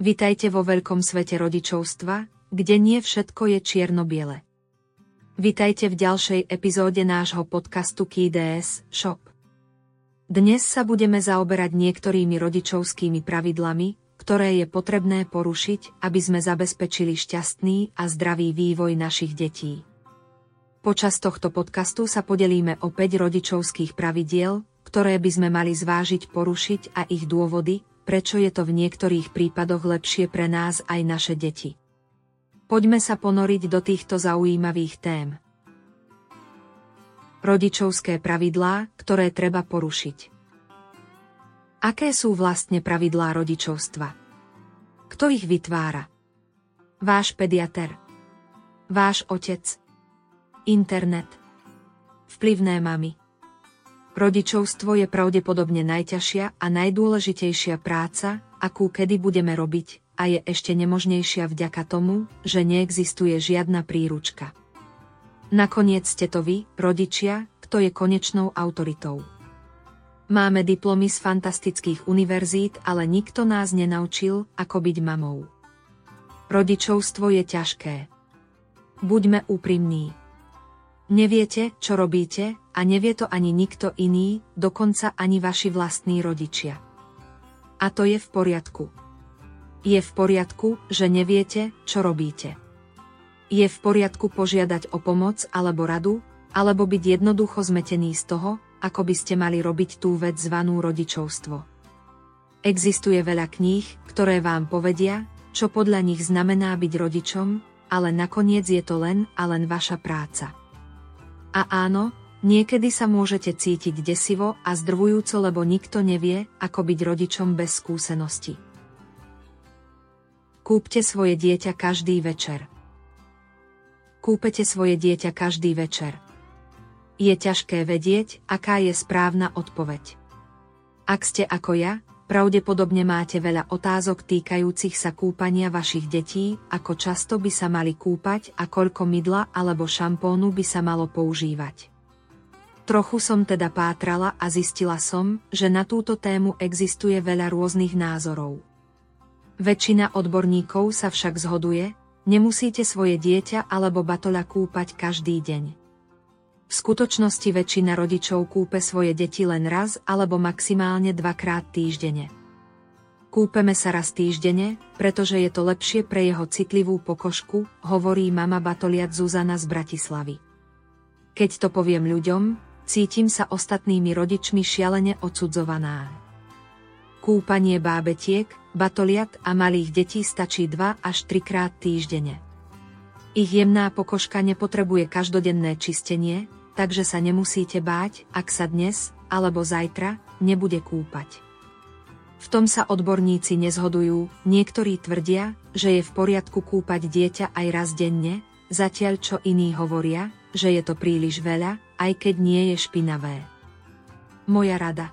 Vitajte vo veľkom svete rodičovstva, kde nie všetko je čierno-biele. Vitajte v ďalšej epizóde nášho podcastu KDS Shop. Dnes sa budeme zaoberať niektorými rodičovskými pravidlami, ktoré je potrebné porušiť, aby sme zabezpečili šťastný a zdravý vývoj našich detí. Počas tohto podcastu sa podelíme o 5 rodičovských pravidiel, ktoré by sme mali zvážiť porušiť a ich dôvody, prečo je to v niektorých prípadoch lepšie pre nás aj naše deti. Poďme sa ponoriť do týchto zaujímavých tém. Rodičovské pravidlá, ktoré treba porušiť. Aké sú vlastne pravidlá rodičovstva? Kto ich vytvára? Váš pediater. Váš otec. Internet. Vplyvné mamy. Rodičovstvo je pravdepodobne najťažšia a najdôležitejšia práca, akú kedy budeme robiť, a je ešte nemožnejšia vďaka tomu, že neexistuje žiadna príručka. Nakoniec ste to vy, rodičia, kto je konečnou autoritou. Máme diplomy z fantastických univerzít, ale nikto nás nenaučil, ako byť mamou. Rodičovstvo je ťažké. Buďme úprimní. Neviete, čo robíte, a nevie to ani nikto iný, dokonca ani vaši vlastní rodičia. A to je v poriadku. Je v poriadku, že neviete, čo robíte. Je v poriadku požiadať o pomoc alebo radu, alebo byť jednoducho zmetený z toho, ako by ste mali robiť tú vec zvanú rodičovstvo. Existuje veľa kníh, ktoré vám povedia, čo podľa nich znamená byť rodičom, ale nakoniec je to len a len vaša práca. A áno, niekedy sa môžete cítiť desivo a zdrvujúco, lebo nikto nevie, ako byť rodičom bez skúsenosti. Kúpte svoje dieťa každý večer. Kúpete svoje dieťa každý večer. Je ťažké vedieť, aká je správna odpoveď. Ak ste ako ja, pravdepodobne máte veľa otázok týkajúcich sa kúpania vašich detí, ako často by sa mali kúpať a koľko mydla alebo šampónu by sa malo používať. Trochu som teda pátrala a zistila som, že na túto tému existuje veľa rôznych názorov. Väčšina odborníkov sa však zhoduje, nemusíte svoje dieťa alebo batola kúpať každý deň. V skutočnosti väčšina rodičov kúpe svoje deti len raz alebo maximálne dvakrát týždene. Kúpeme sa raz týždene, pretože je to lepšie pre jeho citlivú pokožku, hovorí mama batoliat Zuzana z Bratislavy. Keď to poviem ľuďom, cítim sa ostatnými rodičmi šialene odsudzovaná. Kúpanie bábetiek, batoliat a malých detí stačí 2 až 3 krát týždene. Ich jemná pokožka nepotrebuje každodenné čistenie, takže sa nemusíte báť, ak sa dnes, alebo zajtra, nebude kúpať. V tom sa odborníci nezhodujú, niektorí tvrdia, že je v poriadku kúpať dieťa aj raz denne, zatiaľ čo iní hovoria, že je to príliš veľa, aj keď nie je špinavé. Moja rada.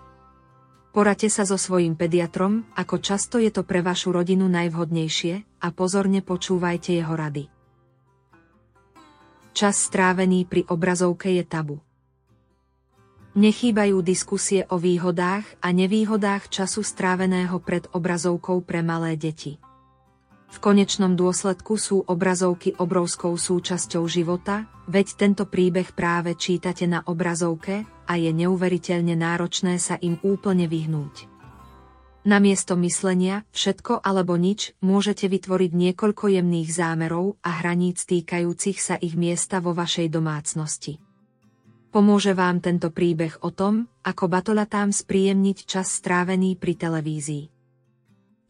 Porate sa so svojím pediatrom, ako často je to pre vašu rodinu najvhodnejšie a pozorne počúvajte jeho rady. Čas strávený pri obrazovke je tabu. Nechýbajú diskusie o výhodách a nevýhodách času stráveného pred obrazovkou pre malé deti. V konečnom dôsledku sú obrazovky obrovskou súčasťou života, veď tento príbeh práve čítate na obrazovke a je neuveriteľne náročné sa im úplne vyhnúť. Namiesto myslenia, všetko alebo nič, môžete vytvoriť niekoľko jemných zámerov a hraníc týkajúcich sa ich miesta vo vašej domácnosti. Pomôže vám tento príbeh o tom, ako batolatám spríjemniť čas strávený pri televízii.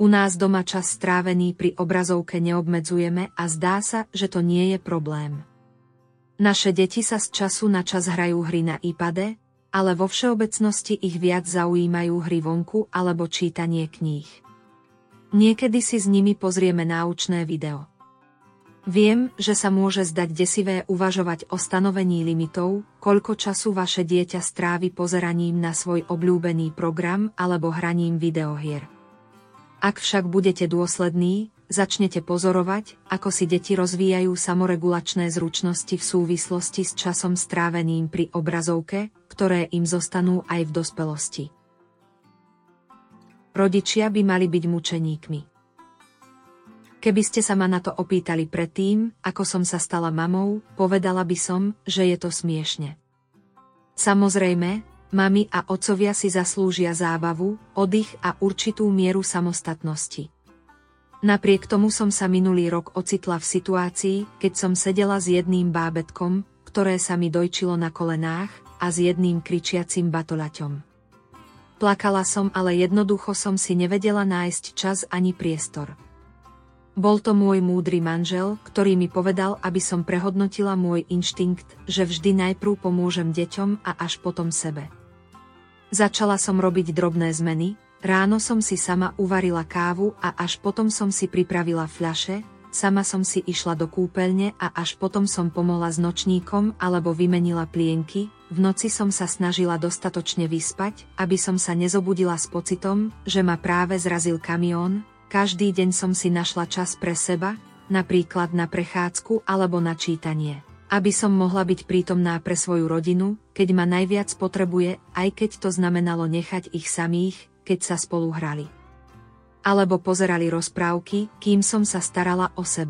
U nás doma čas strávený pri obrazovke neobmedzujeme a zdá sa, že to nie je problém. Naše deti sa z času na čas hrajú hry na iPade, ale vo všeobecnosti ich viac zaujímajú hry vonku alebo čítanie kníh. Niekedy si s nimi pozrieme náučné video. Viem, že sa môže zdať desivé uvažovať o stanovení limitov, koľko času vaše dieťa strávi pozeraním na svoj obľúbený program alebo hraním videohier. Ak však budete dôslední, začnete pozorovať, ako si deti rozvíjajú samoregulačné zručnosti v súvislosti s časom stráveným pri obrazovke, ktoré im zostanú aj v dospelosti. Rodičia by mali byť mučeníkmi. Keby ste sa ma na to opýtali predtým, ako som sa stala mamou, povedala by som, že je to smiešne. Samozrejme, mami a otcovia si zaslúžia zábavu, oddych a určitú mieru samostatnosti. Napriek tomu som sa minulý rok ocitla v situácii, keď som sedela s jedným bábetkom, ktoré sa mi dojčilo na kolenách, a s jedným kričiacim batolaťom. Plakala som, ale jednoducho som si nevedela nájsť čas ani priestor. Bol to môj múdry manžel, ktorý mi povedal, aby som prehodnotila môj inštinkt, že vždy najprv pomôžem deťom a až potom sebe. Začala som robiť drobné zmeny, ráno som si sama uvarila kávu a až potom som si pripravila fľaše, sama som si išla do kúpeľne a až potom som pomohla s nočníkom alebo vymenila plienky, v noci som sa snažila dostatočne vyspať, aby som sa nezobudila s pocitom, že ma práve zrazil kamión, každý deň som si našla čas pre seba, napríklad na prechádzku alebo na čítanie. Aby som mohla byť prítomná pre svoju rodinu, keď ma najviac potrebuje, aj keď to znamenalo nechať ich samých, keď sa spolu hrali. Alebo pozerali rozprávky, kým som sa starala o seba.